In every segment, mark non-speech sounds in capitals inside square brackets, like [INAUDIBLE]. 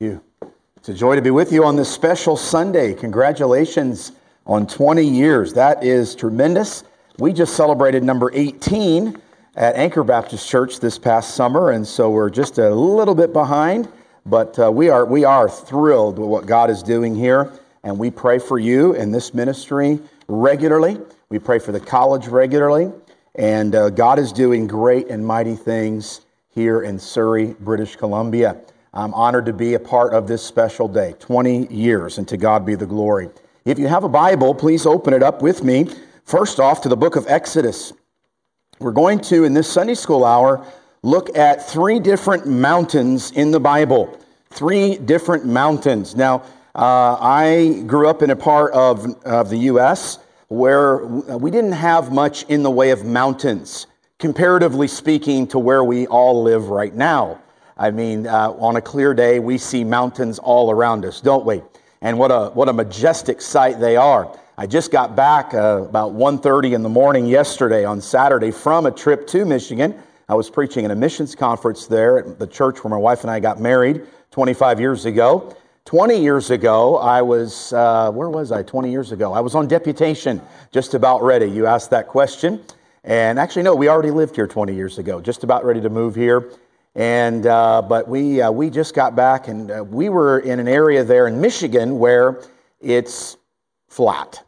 you. It's a joy to be with you on this special Sunday. Congratulations on 20 years. That is tremendous. We just celebrated number 18 at Anchor Baptist Church this past summer, and so we're just a little bit behind, but uh, we, are, we are thrilled with what God is doing here, and we pray for you in this ministry regularly. We pray for the college regularly, and uh, God is doing great and mighty things here in Surrey, British Columbia. I'm honored to be a part of this special day, 20 years, and to God be the glory. If you have a Bible, please open it up with me. First off, to the book of Exodus. We're going to, in this Sunday school hour, look at three different mountains in the Bible. Three different mountains. Now, uh, I grew up in a part of, of the U.S. where we didn't have much in the way of mountains, comparatively speaking, to where we all live right now. I mean, uh, on a clear day, we see mountains all around us, don't we? And what a, what a majestic sight they are. I just got back uh, about 1.30 in the morning yesterday on Saturday from a trip to Michigan. I was preaching at a missions conference there at the church where my wife and I got married 25 years ago. 20 years ago, I was, uh, where was I 20 years ago? I was on deputation, just about ready. You asked that question. And actually, no, we already lived here 20 years ago, just about ready to move here. And, uh, but we, uh, we just got back and uh, we were in an area there in Michigan where it's flat.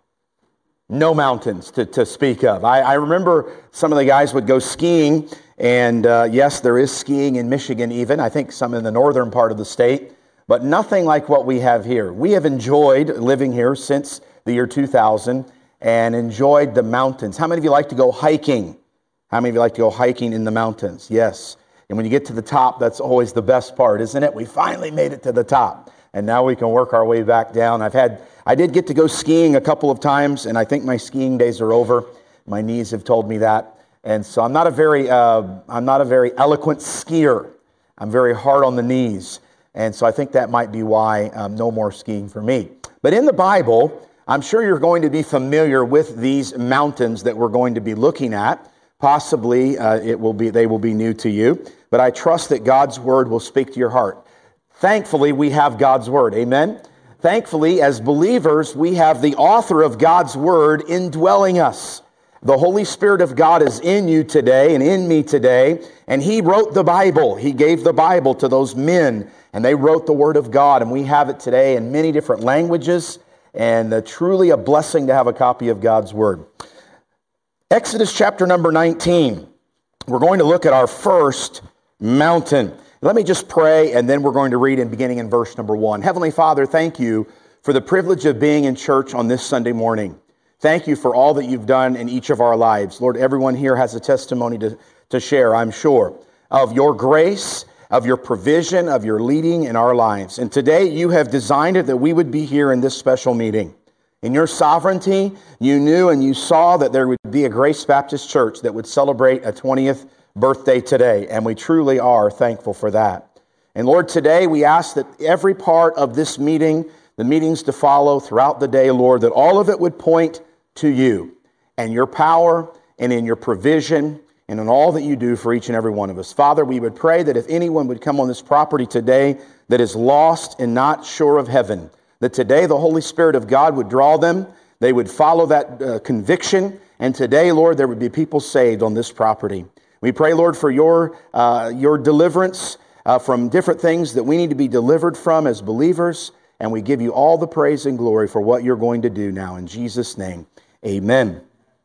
No mountains to, to speak of. I, I remember some of the guys would go skiing, and uh, yes, there is skiing in Michigan, even. I think some in the northern part of the state, but nothing like what we have here. We have enjoyed living here since the year 2000 and enjoyed the mountains. How many of you like to go hiking? How many of you like to go hiking in the mountains? Yes. And when you get to the top, that's always the best part, isn't it? We finally made it to the top. And now we can work our way back down. I've had, I did get to go skiing a couple of times, and I think my skiing days are over. My knees have told me that. And so I'm not a very, uh, I'm not a very eloquent skier. I'm very hard on the knees. And so I think that might be why um, no more skiing for me. But in the Bible, I'm sure you're going to be familiar with these mountains that we're going to be looking at. Possibly uh, it will be, they will be new to you, but I trust that God's word will speak to your heart. Thankfully, we have God's word. Amen. Thankfully, as believers, we have the author of God's word indwelling us. The Holy Spirit of God is in you today and in me today, and He wrote the Bible. He gave the Bible to those men, and they wrote the Word of God, and we have it today in many different languages, and uh, truly a blessing to have a copy of God's Word. Exodus chapter number 19. We're going to look at our first mountain. Let me just pray, and then we're going to read in beginning in verse number one. Heavenly Father, thank you for the privilege of being in church on this Sunday morning. Thank you for all that you've done in each of our lives. Lord, everyone here has a testimony to, to share, I'm sure, of your grace, of your provision, of your leading in our lives. And today you have designed it that we would be here in this special meeting. In your sovereignty, you knew and you saw that there would be a Grace Baptist Church that would celebrate a 20th birthday today, and we truly are thankful for that. And Lord, today we ask that every part of this meeting, the meetings to follow throughout the day, Lord, that all of it would point to you and your power and in your provision and in all that you do for each and every one of us. Father, we would pray that if anyone would come on this property today that is lost and not sure of heaven, that today the Holy Spirit of God would draw them, they would follow that uh, conviction, and today, Lord, there would be people saved on this property. We pray, Lord, for your, uh, your deliverance uh, from different things that we need to be delivered from as believers, and we give you all the praise and glory for what you're going to do now. In Jesus' name, amen.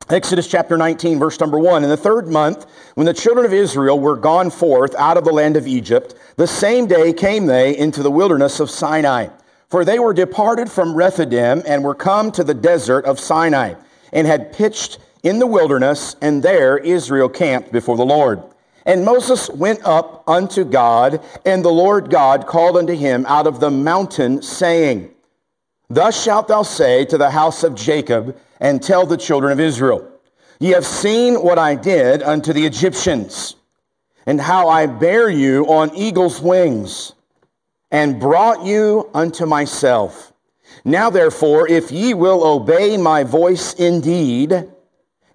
Exodus chapter 19, verse number 1. In the third month, when the children of Israel were gone forth out of the land of Egypt, the same day came they into the wilderness of Sinai. For they were departed from Rephidim and were come to the desert of Sinai, and had pitched in the wilderness, and there Israel camped before the Lord. And Moses went up unto God, and the Lord God called unto him out of the mountain, saying, Thus shalt thou say to the house of Jacob, and tell the children of Israel, Ye have seen what I did unto the Egyptians, and how I bare you on eagle's wings and brought you unto myself. Now, therefore, if ye will obey my voice indeed,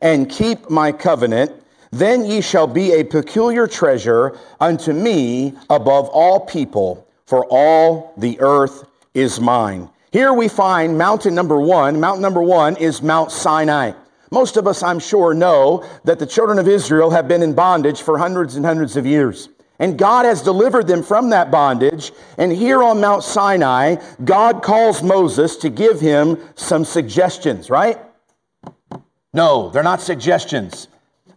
and keep my covenant, then ye shall be a peculiar treasure unto me above all people. for all the earth is mine. Here we find mountain number one. Mountain number one is Mount Sinai. Most of us, I'm sure, know that the children of Israel have been in bondage for hundreds and hundreds of years. And God has delivered them from that bondage. And here on Mount Sinai, God calls Moses to give him some suggestions, right? No, they're not suggestions.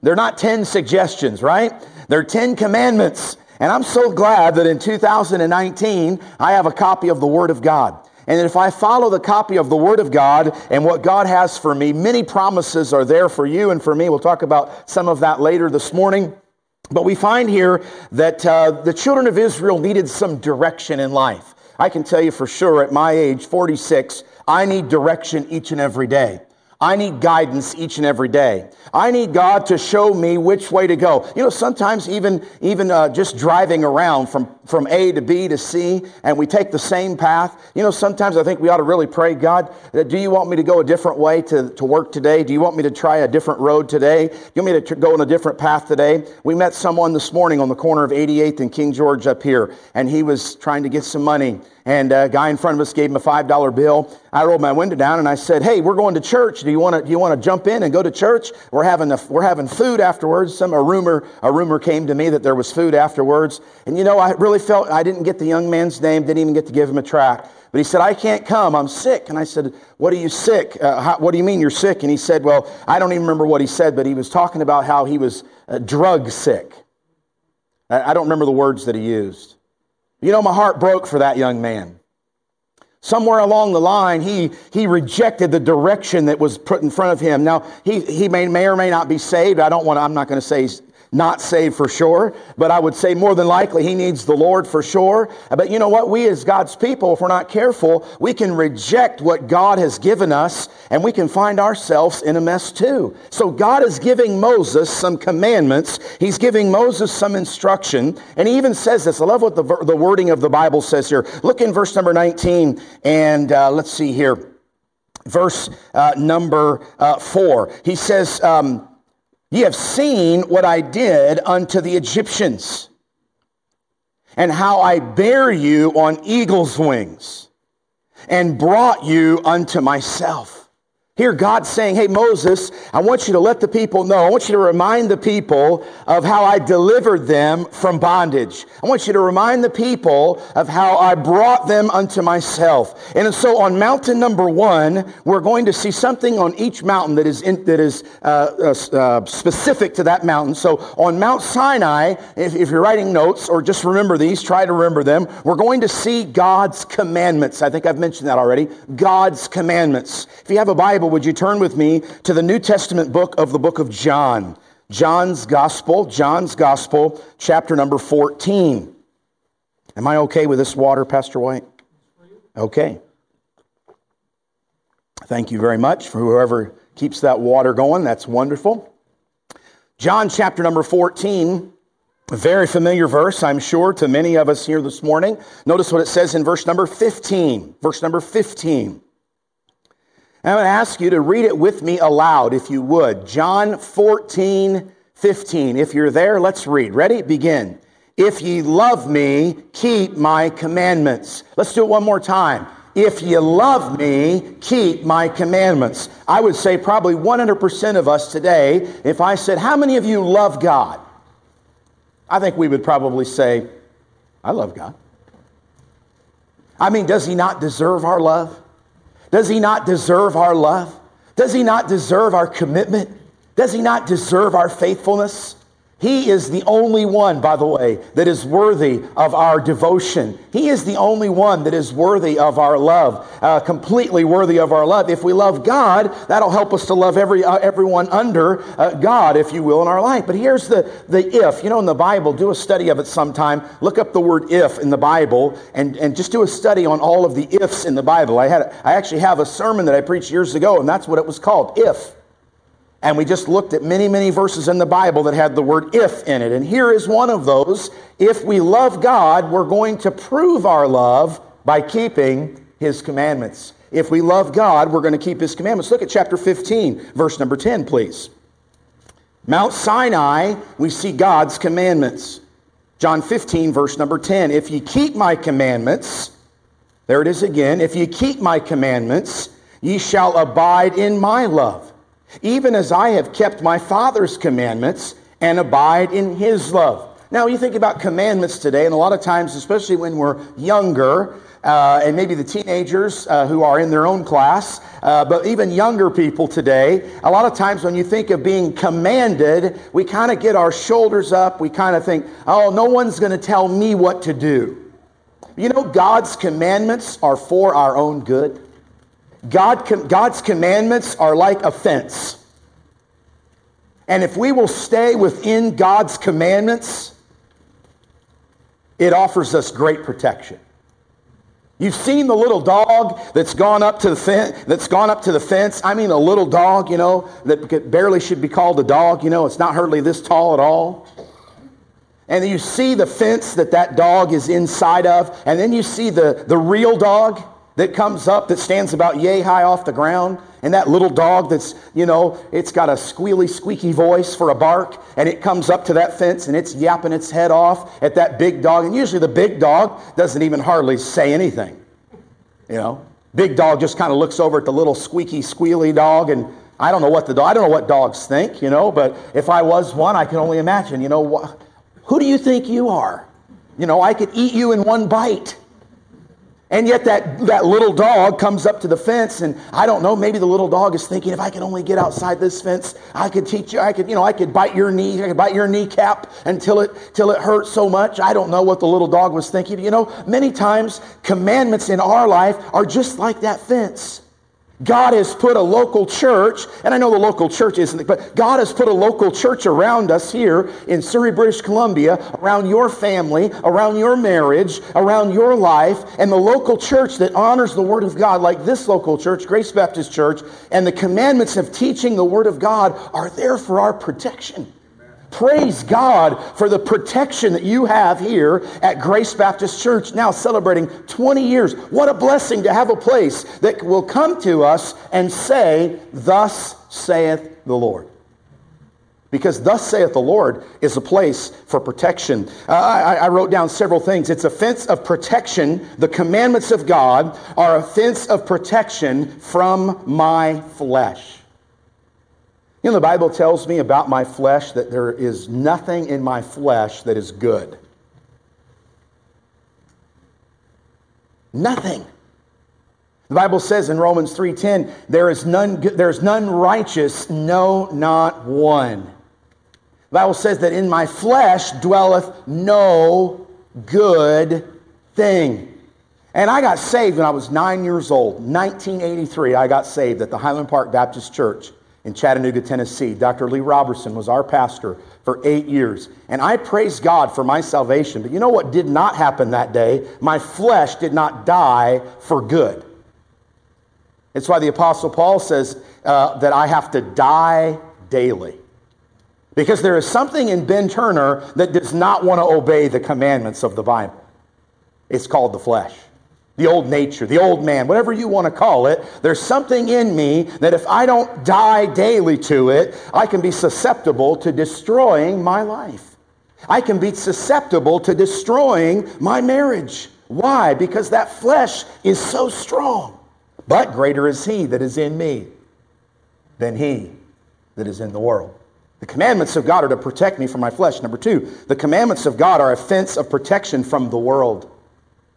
They're not 10 suggestions, right? They're 10 commandments. And I'm so glad that in 2019, I have a copy of the Word of God. And if I follow the copy of the Word of God and what God has for me, many promises are there for you and for me. We'll talk about some of that later this morning. But we find here that uh, the children of Israel needed some direction in life. I can tell you for sure at my age, 46, I need direction each and every day. I need guidance each and every day. I need God to show me which way to go. You know, sometimes even even uh, just driving around from from A to B to C, and we take the same path. You know, sometimes I think we ought to really pray, God, do you want me to go a different way to, to work today? Do you want me to try a different road today? Do you want me to go on a different path today? We met someone this morning on the corner of 88th and King George up here, and he was trying to get some money and a guy in front of us gave him a $5 bill. I rolled my window down and I said, Hey, we're going to church. Do you want to, do you want to jump in and go to church? We're having, a, we're having food afterwards. Some, a rumor, a rumor came to me that there was food afterwards. And you know, I really felt I didn't get the young man's name, didn't even get to give him a track. But he said, I can't come. I'm sick. And I said, What are you sick? Uh, how, what do you mean you're sick? And he said, Well, I don't even remember what he said, but he was talking about how he was uh, drug sick. I, I don't remember the words that he used. You know, my heart broke for that young man. Somewhere along the line, he, he rejected the direction that was put in front of him. Now, he, he may, may or may not be saved. I don't want to, I'm not going to say not saved for sure, but I would say more than likely he needs the Lord for sure. But you know what? We as God's people, if we're not careful, we can reject what God has given us and we can find ourselves in a mess too. So God is giving Moses some commandments. He's giving Moses some instruction. And he even says this. I love what the, the wording of the Bible says here. Look in verse number 19 and uh, let's see here. Verse uh, number uh, four. He says, um, Ye have seen what I did unto the Egyptians, and how I bare you on eagle's wings, and brought you unto myself. Here, God's saying, Hey, Moses, I want you to let the people know. I want you to remind the people of how I delivered them from bondage. I want you to remind the people of how I brought them unto myself. And so on mountain number one, we're going to see something on each mountain that is, in, that is uh, uh, uh, specific to that mountain. So on Mount Sinai, if, if you're writing notes or just remember these, try to remember them, we're going to see God's commandments. I think I've mentioned that already. God's commandments. If you have a Bible, Bible, would you turn with me to the New Testament book of the book of John? John's Gospel, John's Gospel, chapter number 14. Am I okay with this water, Pastor White? Okay. Thank you very much for whoever keeps that water going. That's wonderful. John chapter number 14, a very familiar verse, I'm sure, to many of us here this morning. Notice what it says in verse number 15. Verse number 15. I'm going to ask you to read it with me aloud, if you would. John 14, 15. If you're there, let's read. Ready? Begin. If ye love me, keep my commandments. Let's do it one more time. If ye love me, keep my commandments. I would say probably 100% of us today, if I said, How many of you love God? I think we would probably say, I love God. I mean, does he not deserve our love? Does he not deserve our love? Does he not deserve our commitment? Does he not deserve our faithfulness? He is the only one, by the way, that is worthy of our devotion. He is the only one that is worthy of our love, uh, completely worthy of our love. If we love God, that'll help us to love every, uh, everyone under uh, God, if you will, in our life. But here's the, the if. You know, in the Bible, do a study of it sometime. Look up the word if in the Bible and, and just do a study on all of the ifs in the Bible. I, had, I actually have a sermon that I preached years ago, and that's what it was called if. And we just looked at many, many verses in the Bible that had the word if in it. And here is one of those. If we love God, we're going to prove our love by keeping his commandments. If we love God, we're going to keep his commandments. Look at chapter 15, verse number 10, please. Mount Sinai, we see God's commandments. John 15, verse number 10. If ye keep my commandments, there it is again. If ye keep my commandments, ye shall abide in my love, even as I have kept my Father's commandments and abide in his love. Now, you think about commandments today, and a lot of times, especially when we're younger, uh, and maybe the teenagers uh, who are in their own class, uh, but even younger people today, a lot of times when you think of being commanded, we kind of get our shoulders up. We kind of think, oh, no one's going to tell me what to do. You know, God's commandments are for our own good. God, God's commandments are like a fence. And if we will stay within God's commandments, it offers us great protection. You've seen the little dog that's gone up to the fence, that's gone up to the fence. I mean, a little dog, you know, that barely should be called a dog. You know, it's not hardly this tall at all and you see the fence that that dog is inside of, and then you see the, the real dog that comes up that stands about yay high off the ground, and that little dog that's, you know, it's got a squealy, squeaky voice for a bark, and it comes up to that fence and it's yapping its head off at that big dog, and usually the big dog doesn't even hardly say anything, you know. Big dog just kind of looks over at the little squeaky, squealy dog and I don't know what the dog I don't know what dogs think, you know, but if I was one, I can only imagine, you know, what who do you think you are? You know, I could eat you in one bite. And yet that, that little dog comes up to the fence and I don't know, maybe the little dog is thinking, if I could only get outside this fence, I could teach you, I could, you know, I could bite your knee, I could bite your kneecap until it, till it hurts so much. I don't know what the little dog was thinking. You know, many times commandments in our life are just like that fence. God has put a local church, and I know the local church isn't, but God has put a local church around us here in Surrey, British Columbia, around your family, around your marriage, around your life, and the local church that honors the Word of God, like this local church, Grace Baptist Church, and the commandments of teaching the Word of God are there for our protection. Praise God for the protection that you have here at Grace Baptist Church, now celebrating 20 years. What a blessing to have a place that will come to us and say, Thus saith the Lord. Because thus saith the Lord is a place for protection. Uh, I, I, wrote down several things. It's a fence of protection. The commandments of God are a fence of protection from my flesh. You know, the Bible tells me about my flesh that there is nothing in my flesh that is good. Nothing. The Bible says in Romans 3:10, there is none there is none righteous, no not one. The Bible says that in my flesh dwelleth no good thing. And I got saved when I was 9 years old. 1983 I got saved at the Highland Park Baptist Church in Chattanooga, Tennessee. Dr. Lee Roberson was our pastor for eight years. And I praise God for my salvation. But you know what did not happen that day? My flesh did not die for good. It's why the Apostle Paul says uh, that I have to die daily. Because there is something in Ben Turner that does not want to obey the commandments of the Bible. It's called the flesh the old nature, the old man, whatever you want to call it, there's something in me that if I don't die daily to it, I can be susceptible to destroying my life. I can be susceptible to destroying my marriage. Why? Because that flesh is so strong. But greater is he that is in me than he that is in the world. The commandments of God are to protect me from my flesh. Number two, the commandments of God are a fence of protection from the world.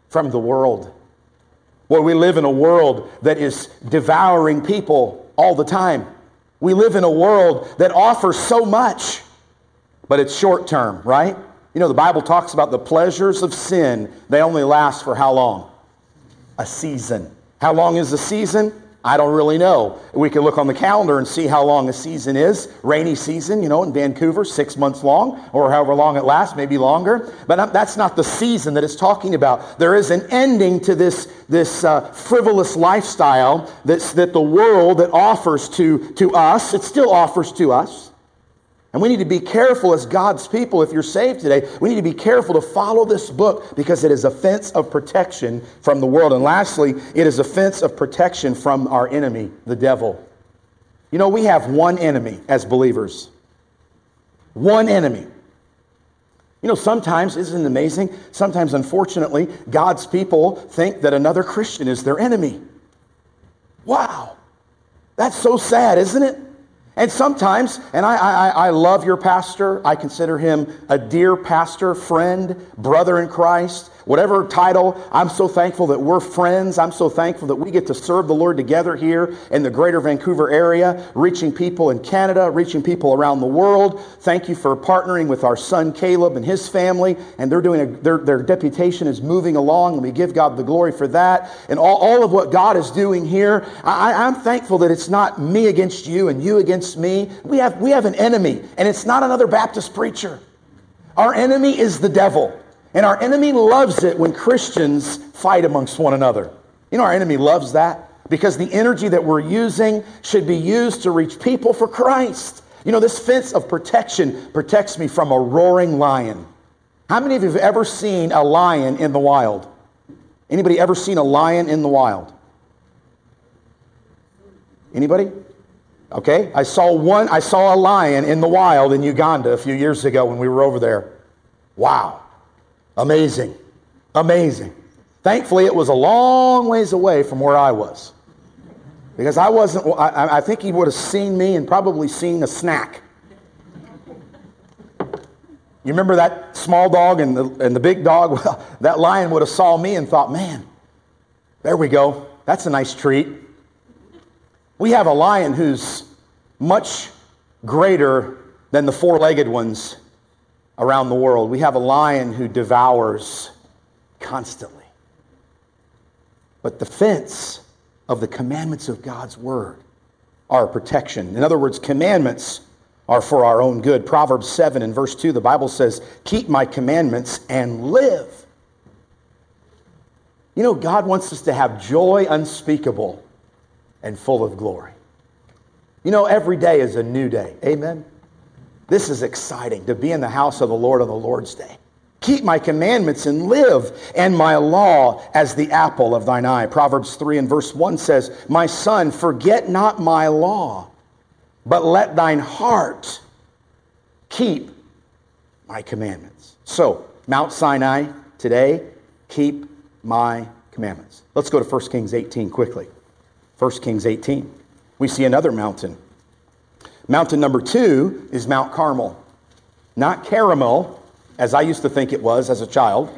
From the world. Well, we live in a world that is devouring people all the time. We live in a world that offers so much, but it's short term, right? You know, the Bible talks about the pleasures of sin. They only last for how long? A season. How long is a season? I don't really know. We can look on the calendar and see how long a season is. Rainy season, you know, in Vancouver, six months long, or however long it lasts, maybe longer. But that's not the season that it's talking about. There is an ending to this, this uh, frivolous lifestyle that's, that the world that offers to, to us, it still offers to us. And we need to be careful as God's people, if you're saved today, we need to be careful to follow this book because it is a fence of protection from the world. And lastly, it is a fence of protection from our enemy, the devil. You know, we have one enemy as believers. One enemy. You know, sometimes, isn't it amazing? Sometimes, unfortunately, God's people think that another Christian is their enemy. Wow. That's so sad, isn't it? And sometimes, and I, I, I love your pastor, I consider him a dear pastor, friend, brother in Christ whatever title, I'm so thankful that we're friends. I'm so thankful that we get to serve the Lord together here in the greater Vancouver area, reaching people in Canada, reaching people around the world. Thank you for partnering with our son Caleb and his family, and they're doing a, their, their deputation is moving along, and we give God the glory for that. And all, all of what God is doing here, I, I'm thankful that it's not me against you and you against me. We have, we have an enemy, and it's not another Baptist preacher. Our enemy is the devil. And our enemy loves it when Christians fight amongst one another. You know, our enemy loves that because the energy that we're using should be used to reach people for Christ. You know, this fence of protection protects me from a roaring lion. How many of you have ever seen a lion in the wild? Anybody ever seen a lion in the wild? Anybody? Okay, I saw one, I saw a lion in the wild in Uganda a few years ago when we were over there. Wow. Amazing. Amazing. Thankfully, it was a long ways away from where I was. Because I wasn't, I, I think he would have seen me and probably seen a snack. You remember that small dog and the, and the big dog? [LAUGHS] Well, that lion would have saw me and thought, man, there we go. That's a nice treat. We have a lion who's much greater than the four legged ones around the world. We have a lion who devours constantly. But the fence of the commandments of God's word are protection. In other words, commandments are for our own good. Proverbs 7 and verse 2, the Bible says, Keep my commandments and live. You know, God wants us to have joy unspeakable and full of glory. You know, every day is a new day. Amen. This is exciting to be in the house of the Lord on the Lord's day. Keep my commandments and live, and my law as the apple of thine eye. Proverbs 3 and verse 1 says, My son, forget not my law, but let thine heart keep my commandments. So, Mount Sinai today, keep my commandments. Let's go to 1 Kings 18 quickly. 1 Kings 18. We see another mountain Mountain number two is Mount Carmel. Not caramel, as I used to think it was as a child.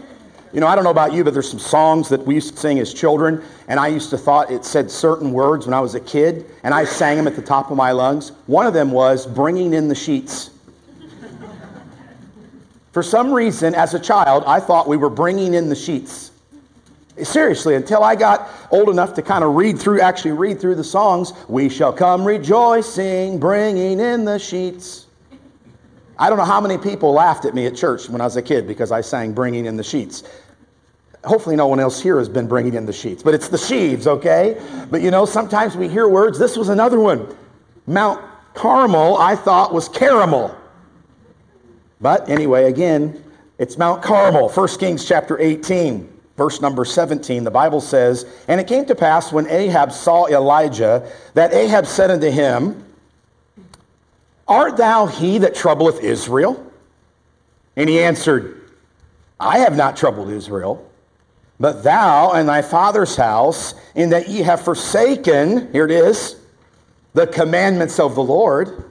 You know, I don't know about you, but there's some songs that we used to sing as children, and I used to thought it said certain words when I was a kid, and I sang them at the top of my lungs. One of them was bringing in the sheets. For some reason, as a child, I thought we were bringing in the sheets. Seriously, until I got old enough to kind of read through, actually read through the songs, we shall come rejoicing, bringing in the sheets. I don't know how many people laughed at me at church when I was a kid because I sang bringing in the sheets. Hopefully, no one else here has been bringing in the sheets, but it's the sheaves, okay? But you know, sometimes we hear words. This was another one. Mount Carmel, I thought was caramel. But anyway, again, it's Mount Carmel, 1 Kings chapter 18 verse number 17, the Bible says, And it came to pass when Ahab saw Elijah that Ahab said unto him, Art thou he that troubleth Israel? And he answered, I have not troubled Israel, but thou and thy father's house, in that ye have forsaken, here it is, the commandments of the Lord,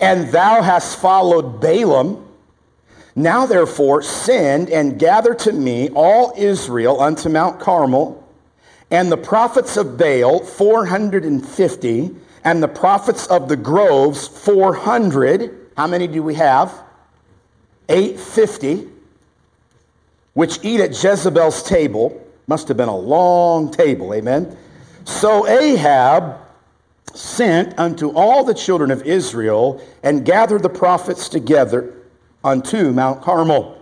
and thou hast followed Baalim now therefore send and gather to me all Israel unto Mount Carmel, and the prophets of Baal 450, and the prophets of the groves 400. How many do we have? 850, which eat at Jezebel's table. Must have been a long table, amen. So Ahab sent unto all the children of Israel and gathered the prophets together unto Mount Carmel.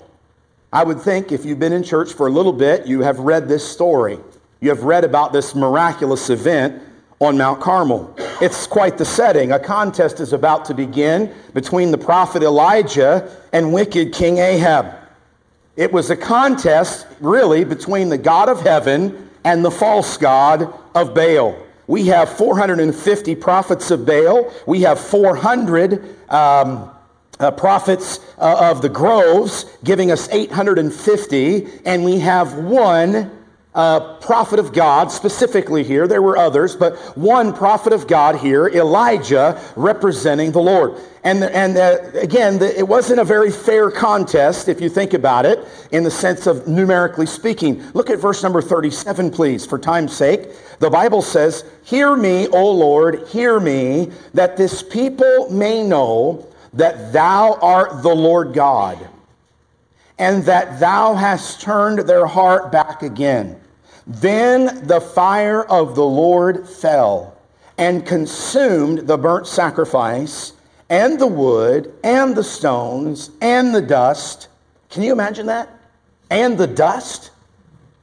I would think if you've been in church for a little bit, you have read this story. You have read about this miraculous event on Mount Carmel. It's quite the setting. A contest is about to begin between the prophet Elijah and wicked King Ahab. It was a contest, really, between the God of heaven and the false God of Baal. We have 450 prophets of Baal. We have 400 um, uh, prophets uh, of the groves, giving us 850, and we have one uh, prophet of God, specifically here. There were others, but one prophet of God here, Elijah, representing the Lord. And, and uh, again, the, it wasn't a very fair contest, if you think about it, in the sense of numerically speaking. Look at verse number 37, please, for time's sake. The Bible says, Hear me, O Lord, hear me, that this people may know that thou art the Lord God, and that thou hast turned their heart back again. Then the fire of the Lord fell and consumed the burnt sacrifice and the wood and the stones and the dust. Can you imagine that? And the dust?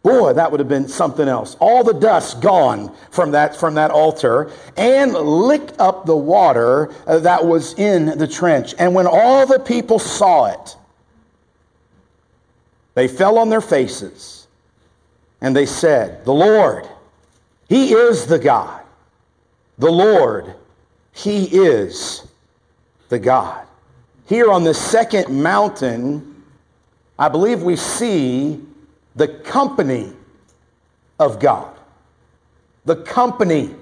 Boy, that would have been something else. All the dust gone from that, from that altar and licked up the water uh, that was in the trench. And when all the people saw it, they fell on their faces and they said, The Lord, He is the God. The Lord, He is the God. Here on the second mountain, I believe we see the company of God. The company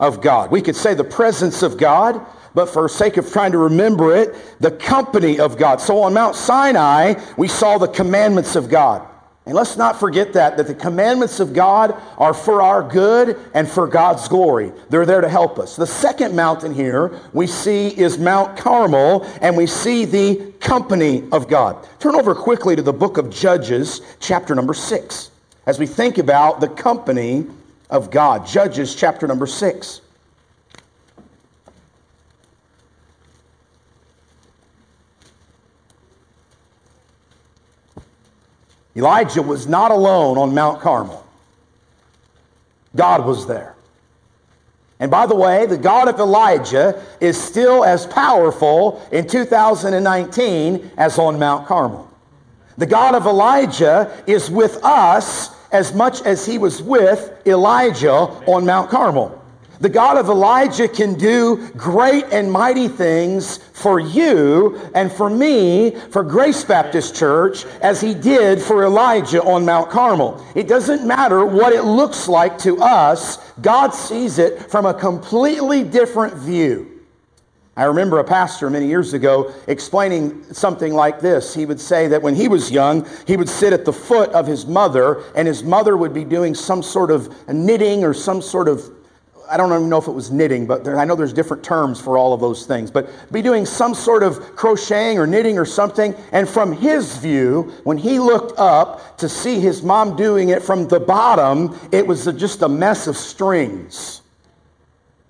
of God. We could say the presence of God, but for sake of trying to remember it, the company of God. So on Mount Sinai, we saw the commandments of God. And let's not forget that, that the commandments of God are for our good and for God's glory. They're there to help us. The second mountain here we see is Mount Carmel, and we see the company of God. Turn over quickly to the book of Judges, chapter number six, as we think about the company of God. Judges, chapter number six. Elijah was not alone on Mount Carmel. God was there. And by the way, the God of Elijah is still as powerful in 2019 as on Mount Carmel. The God of Elijah is with us as much as he was with Elijah on Mount Carmel. The God of Elijah can do great and mighty things for you and for me, for Grace Baptist Church, as he did for Elijah on Mount Carmel. It doesn't matter what it looks like to us, God sees it from a completely different view. I remember a pastor many years ago explaining something like this. He would say that when he was young, he would sit at the foot of his mother, and his mother would be doing some sort of knitting or some sort of I don't even know if it was knitting, but there, I know there's different terms for all of those things. But be doing some sort of crocheting or knitting or something. And from his view, when he looked up to see his mom doing it from the bottom, it was just a mess of strings.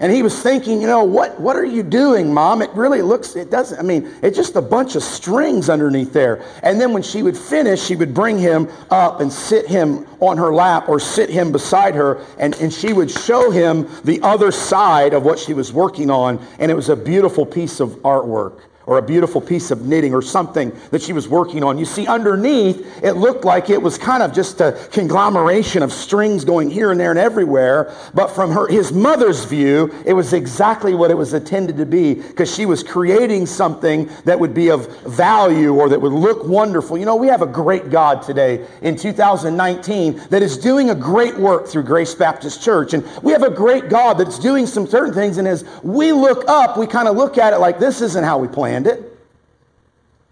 And he was thinking, you know, what, what are you doing, mom? It really looks, it doesn't, I mean, it's just a bunch of strings underneath there. And then when she would finish, she would bring him up and sit him on her lap or sit him beside her. And, and she would show him the other side of what she was working on. And it was a beautiful piece of artwork or a beautiful piece of knitting or something that she was working on. You see, underneath, it looked like it was kind of just a conglomeration of strings going here and there and everywhere. But from her, his mother's view, it was exactly what it was intended to be because she was creating something that would be of value or that would look wonderful. You know, we have a great God today in 2019 that is doing a great work through Grace Baptist Church. And we have a great God that's doing some certain things. And as we look up, we kind of look at it like this isn't how we planned it.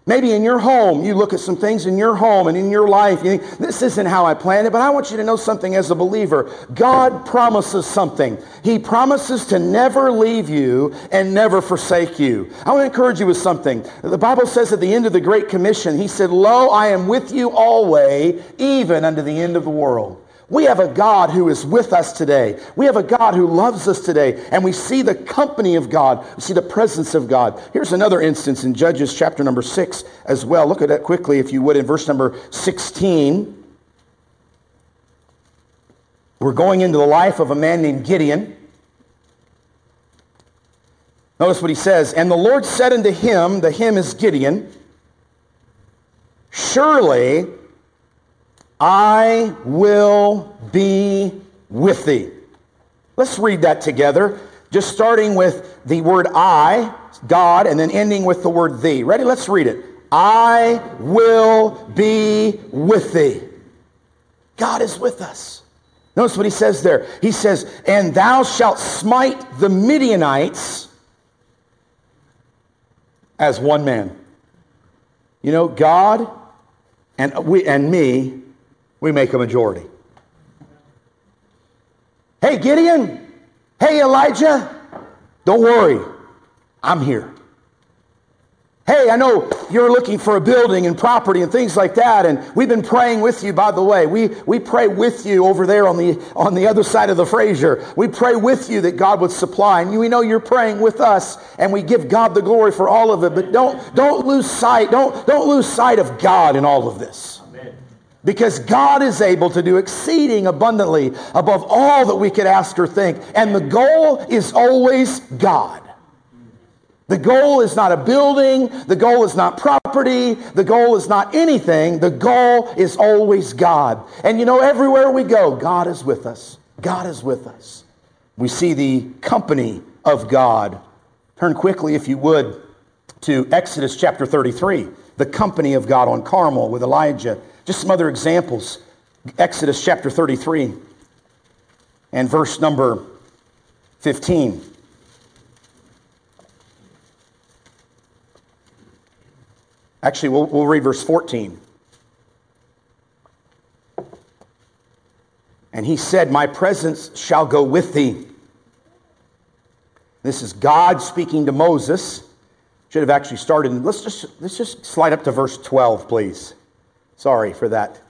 Maybe in your home, you look at some things in your home and in your life, you think, this isn't how I planned it, but I want you to know something as a believer. God promises something. He promises to never leave you and never forsake you. I want to encourage you with something. The Bible says at the end of the Great Commission, He said, Lo, I am with you always, even unto the end of the world. We have a God who is with us today. We have a God who loves us today. And we see the company of God. We see the presence of God. Here's another instance in Judges chapter number 6 as well. Look at that quickly, if you would, in verse number 16. We're going into the life of a man named Gideon. Notice what he says. And the Lord said unto him, the him is Gideon, Surely I will be with thee. Let's read that together. just starting with the word I, God, and then ending with the word thee. Ready? Let's read it. I will be with thee. God is with us. Notice what he says there. He says, And thou shalt smite the Midianites as one man. You know, God and, we, and me, we make a majority. Hey, Gideon. Hey, Elijah. Don't worry. I'm here. Hey, I know you're looking for a building and property and things like that, and we've been praying with you, by the way. We, we pray with you over there on the, on the other side of the Fraser. We pray with you that God would supply, and we know you're praying with us, and we give God the glory for all of it, but don't, don't lose sight, don't, don't lose sight of God in all of this. Because God is able to do exceeding abundantly above all that we could ask or think. And the goal is always God. The goal is not a building. The goal is not property. The goal is not anything. The goal is always God. And you know, everywhere we go, God is with us. God is with us. We see the company of God. Turn quickly, if you would, to Exodus chapter 33, the company of God on Carmel with Elijah. Just some other examples. Exodus chapter 33 and verse number 15. Actually, we'll, we'll read verse 14. And he said, My presence shall go with thee. This is God speaking to Moses. Should have actually started. Let's just, let's just slide up to verse 12, please. Sorry for that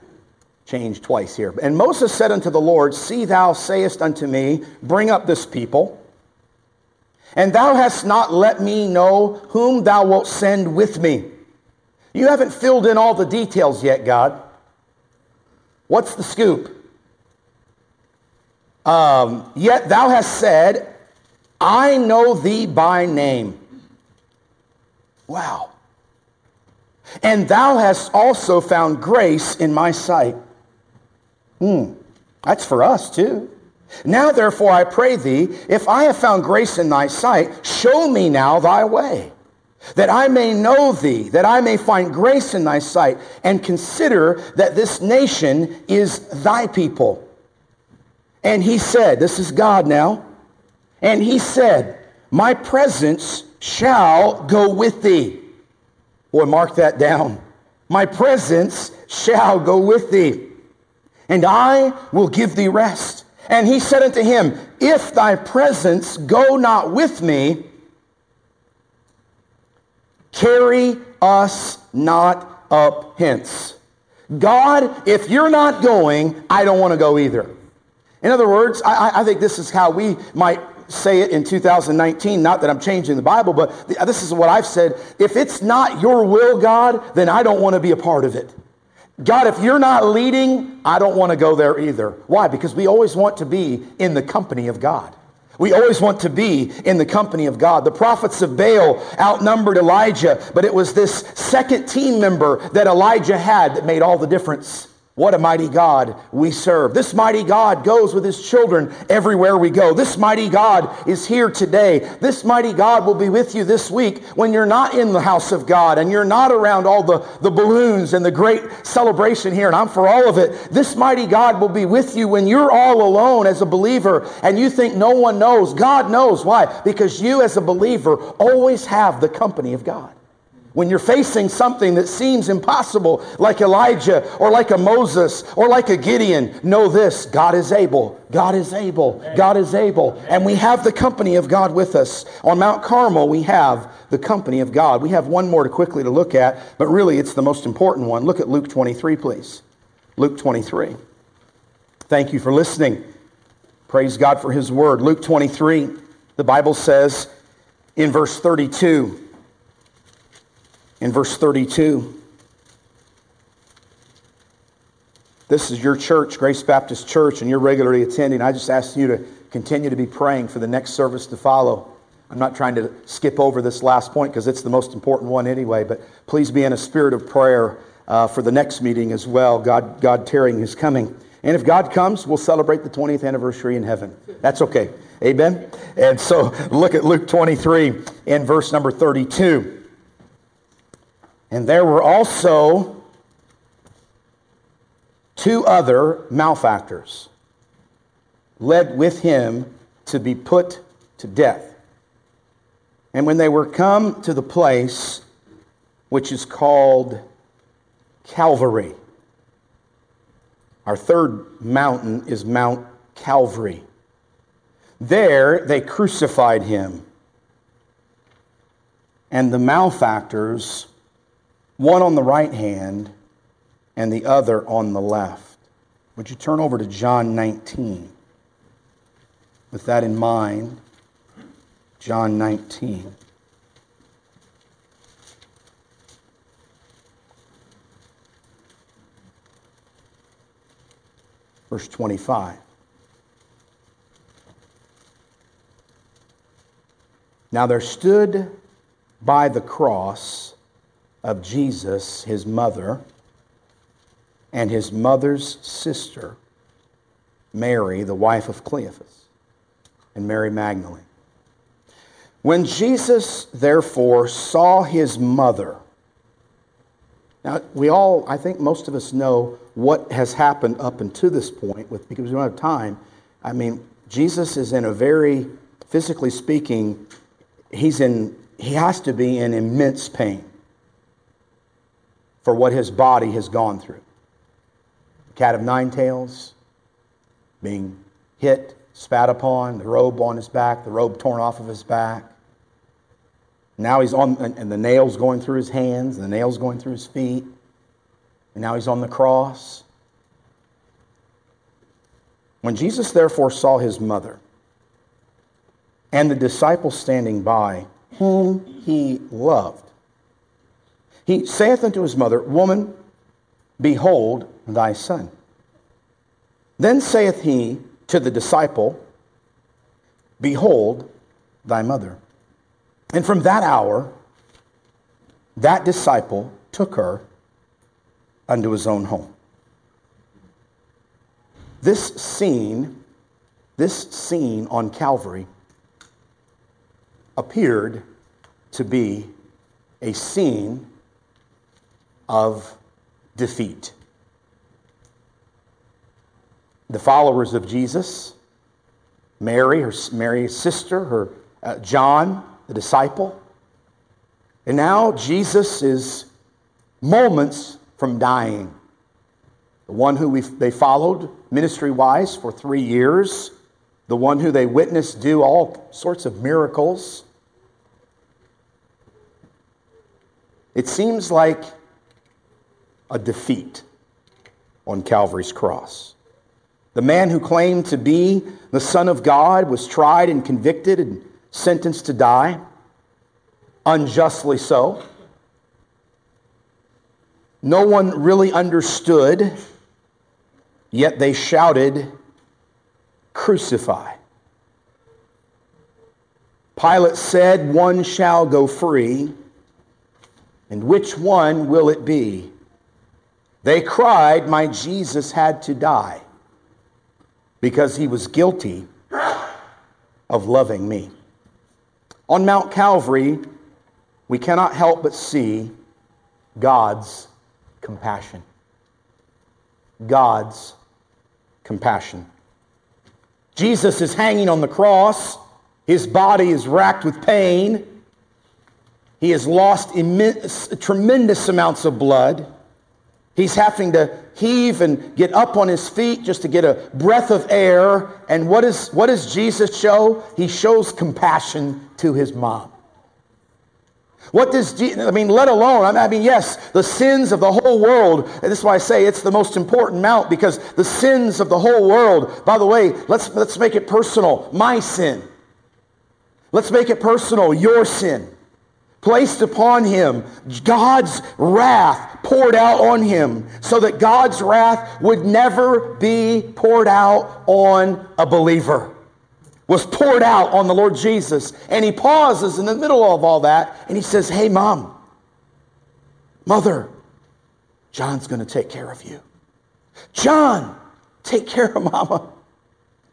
change twice here. And Moses said unto the Lord, See, thou sayest unto me, Bring up this people. And thou hast not let me know whom thou wilt send with me. You haven't filled in all the details yet, God. What's the scoop? Um, Yet thou hast said, I know thee by name. Wow. And thou hast also found grace in my sight. Hmm, that's for us too. Now, therefore, I pray thee, if I have found grace in thy sight, show me now thy way that I may know thee, that I may find grace in thy sight, and consider that this nation is thy people. And he said, This is God now. And he said, My presence shall go with thee. Boy, mark that down. My presence shall go with thee, and I will give thee rest. And he said unto him, If thy presence go not with me, Carry us not up hence. God, if you're not going, I don't want to go either. In other words, I, I, think this is how we might say it in 2019. Not that I'm changing the Bible, but this is what I've said. If it's not your will, God, then I don't want to be a part of it. God, if you're not leading, I don't want to go there either. Why? Because we always want to be in the company of God. We always want to be in the company of God. The prophets of Baal outnumbered Elijah, but it was this second team member that Elijah had that made all the difference. What a mighty God we serve. This mighty God goes with his children everywhere we go. This mighty God is here today. This mighty God will be with you this week when you're not in the house of God and you're not around all the, the balloons and the great celebration here. And I'm for all of it. This mighty God will be with you when you're all alone as a believer and you think no one knows. God knows. Why? Because you as a believer always have the company of God. When you're facing something that seems impossible, like Elijah or like a Moses or like a Gideon, know this God is able. God is able. God is able. And we have the company of God with us. On Mount Carmel, we have the company of God. We have one more to quickly to look at, but really it's the most important one. Look at Luke 23, please. Luke 23. Thank you for listening. Praise God for his word. Luke 23, the Bible says in verse 32, in verse 32. This is your church, Grace Baptist Church, and you're regularly attending. I just ask you to continue to be praying for the next service to follow. I'm not trying to skip over this last point because it's the most important one anyway, but please be in a spirit of prayer uh, for the next meeting as well. God, God tearing is coming. And if God comes, we'll celebrate the 20th anniversary in heaven. That's okay. Amen. And so look at Luke 23 in verse number 32. And there were also two other malefactors led with him to be put to death. And when they were come to the place which is called Calvary, our third mountain is Mount Calvary. There they crucified him. And the malefactors, one on the right hand and the other on the left. Would you turn over to John 19? With that in mind, John 19. Verse 25. Now there stood by the cross of Jesus his mother and his mother's sister, Mary, the wife of Cleophas, and Mary Magdalene. When Jesus, therefore, saw his mother, now we all, I think most of us know what has happened up until this point, with, because we don't have time. I mean, Jesus is in a very, physically speaking, he's in, he has to be in immense pain for what his body has gone through. Cat of nine tails, being hit, spat upon, the robe on his back, the robe torn off of his back. Now he's on, and the nails going through his hands, and the nails going through his feet. And now he's on the cross. When Jesus therefore saw his mother and the disciples standing by, whom he loved, he saith unto his mother, Woman, behold thy son. Then saith he to the disciple, Behold thy mother. And from that hour, that disciple took her unto his own home. This scene, this scene on Calvary appeared to be a scene of defeat. The followers of Jesus, Mary, her Mary's sister, her uh, John, the disciple, and now Jesus is moments from dying. The one who they followed ministry wise for three years, the one who they witnessed do all sorts of miracles. It seems like a defeat on Calvary's cross. The man who claimed to be the Son of God was tried and convicted and sentenced to die, unjustly so. No one really understood, yet they shouted, Crucify. Pilate said, One shall go free, and which one will it be? They cried, My Jesus had to die because he was guilty of loving me. On Mount Calvary, we cannot help but see God's compassion. God's compassion. Jesus is hanging on the cross. His body is racked with pain. He has lost immense, tremendous amounts of blood. He's having to heave and get up on his feet just to get a breath of air. And what, is, what does Jesus show? He shows compassion to his mom. What does Jesus, I mean, let alone, I mean, yes, the sins of the whole world. And this is why I say it's the most important mount because the sins of the whole world, by the way, let's, let's make it personal. My sin. Let's make it personal. Your sin. Placed upon him. God's wrath poured out on him so that God's wrath would never be poured out on a believer was poured out on the Lord Jesus. And he pauses in the middle of all that and he says, Hey, mom, mother, John's going to take care of you. John, take care of mama.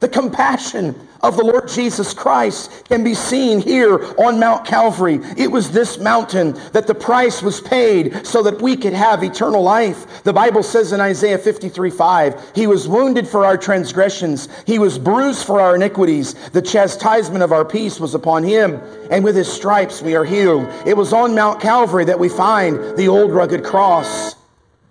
The compassion of the Lord Jesus Christ can be seen here on Mount Calvary. It was this mountain that the price was paid so that we could have eternal life. The Bible says in Isaiah 53 5, He was wounded for our transgressions, He was bruised for our iniquities. The chastisement of our peace was upon Him, and with His stripes we are healed. It was on Mount Calvary that we find the old rugged cross.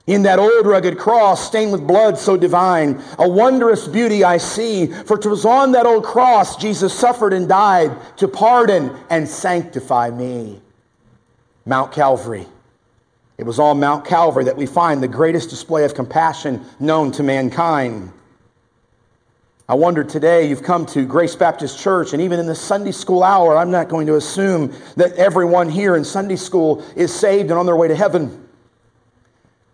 In that old rugged cross, stained with blood so divine, a wondrous beauty I see. for For 'twas on that old cross Jesus suffered and died to pardon and sanctify me. Mount Calvary. It was on Mount Calvary that we find the greatest display of compassion known to mankind. I wonder today, you've come to Grace Baptist Church, and even in the Sunday school hour, I'm not going to assume that everyone here in Sunday school is saved and on their way to heaven.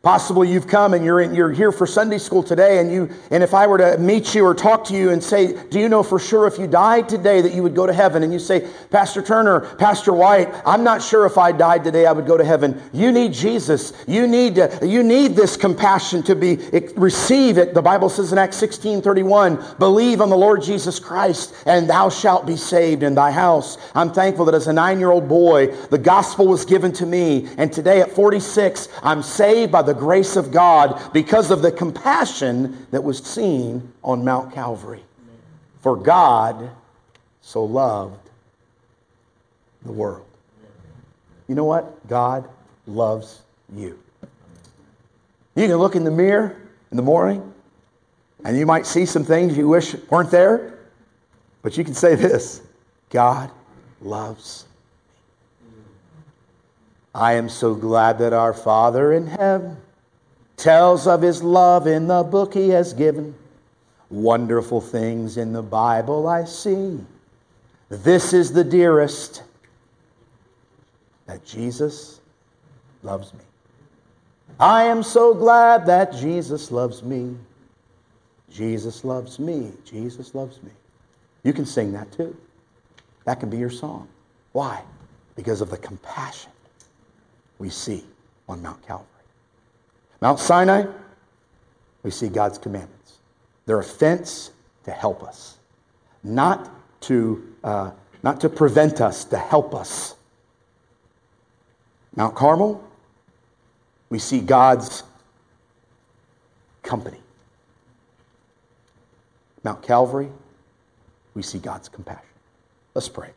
Possibly you've come and you're, in, you're here for Sunday school today, and, you, and if I were to meet you or talk to you and say, Do you know for sure if you died today that you would go to heaven? And you say, Pastor Turner, Pastor White, I'm not sure if I died today I would go to heaven. You need Jesus. You need, uh, you need this compassion to be, receive it. The Bible says in Acts 16 31, believe on the Lord Jesus Christ, and thou shalt be saved in thy house. I'm thankful that as a nine year old boy, the gospel was given to me, and today at 46, I'm saved by the the grace of God because of the compassion that was seen on Mount Calvary. For God so loved the world. You know what? God loves you. You can look in the mirror in the morning and you might see some things you wish weren't there, but you can say this God loves I am so glad that our Father in heaven tells of his love in the book he has given. Wonderful things in the Bible I see. This is the dearest that Jesus loves me. I am so glad that Jesus loves me. Jesus loves me. Jesus loves me. You can sing that too. That can be your song. Why? Because of the compassion we see on Mount Calvary. Mount Sinai, we see God's commandments. They're a fence to help us, not to, uh, not to prevent us, to help us. Mount Carmel, we see God's company. Mount Calvary, we see God's compassion. Let's pray.